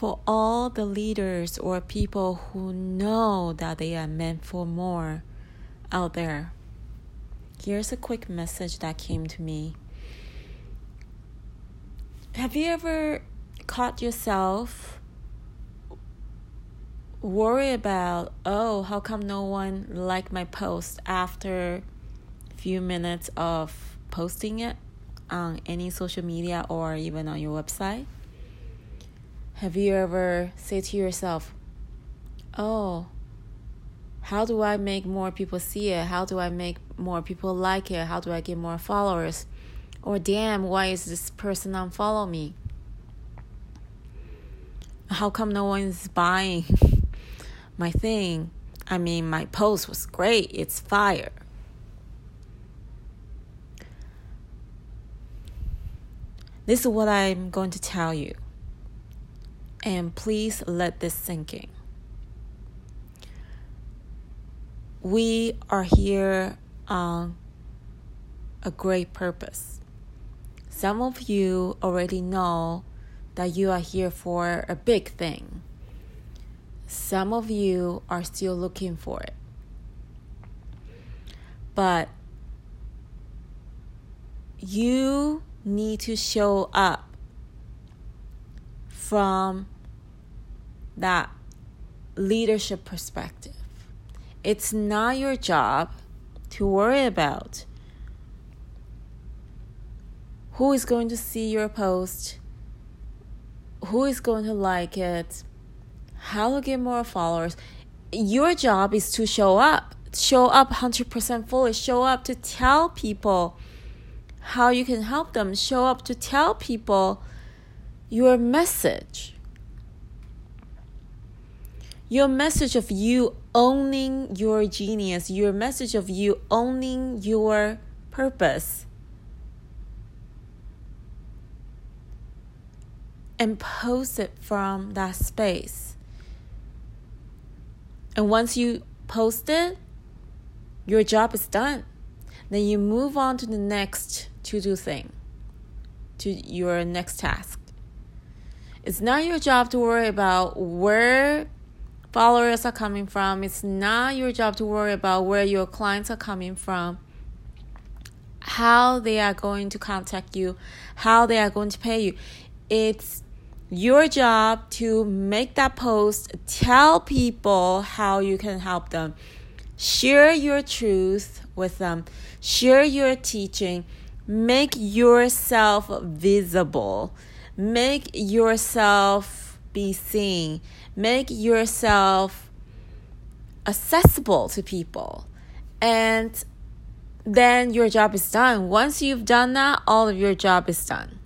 for all the leaders or people who know that they are meant for more out there, here's a quick message that came to me. Have you ever caught yourself worry about, oh, how come no one liked my post after a few minutes of posting it on any social media or even on your website? Have you ever said to yourself, oh, how do I make more people see it? How do I make more people like it? How do I get more followers? Or damn, why is this person unfollow me? How come no one's buying my thing? I mean, my post was great. It's fire. This is what I'm going to tell you. And please let this sink in. We are here on a great purpose. Some of you already know that you are here for a big thing. Some of you are still looking for it. But you need to show up from that leadership perspective. It's not your job to worry about who is going to see your post, who is going to like it, how to get more followers. Your job is to show up, show up 100% fully, show up to tell people how you can help them, show up to tell people your message. Your message of you owning your genius, your message of you owning your purpose. And post it from that space. And once you post it, your job is done. Then you move on to the next to do thing, to your next task. It's not your job to worry about where followers are coming from. It's not your job to worry about where your clients are coming from, how they are going to contact you, how they are going to pay you. It's your job to make that post, tell people how you can help them, share your truth with them, share your teaching, make yourself visible Make yourself be seen. Make yourself accessible to people. And then your job is done. Once you've done that, all of your job is done.